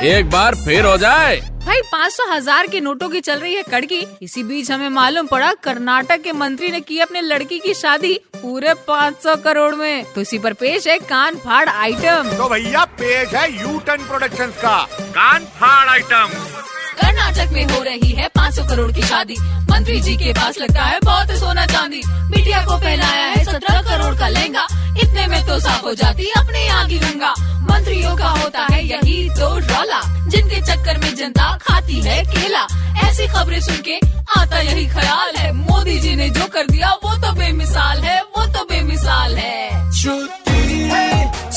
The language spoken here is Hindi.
एक बार फिर हो जाए। भाई पाँच सौ हज़ार के नोटों की चल रही है कड़की। इसी बीच हमें मालूम पड़ा कर्नाटक के मंत्री ने की अपने लड़की की शादी पूरे पाँच सौ करोड़ में। तो इसी पर पेश है कान फाड़ आइटम तो भैया पेश है यू टर्न प्रोडक्शन का। कान फाड़ आइटम कर्नाटक में हो रही है 500 करोड़ की शादी। मंत्री जी के पास लगता है बहुत सोना चांदी। मीडिया को पहनाया है सत्रह करोड़ का लहंगा। इतने में तो साफ़ हो जाती अपने यहाँ की गंगा। मंत्रियों का होता है यही तो रौला जिनके चक्कर में जनता खाती है केला। ऐसी खबरें सुन के आता यही ख्याल है। मोदी जी ने जो कर दिया, वो तो बेमिसाल है, वो तो बेमिसाल है।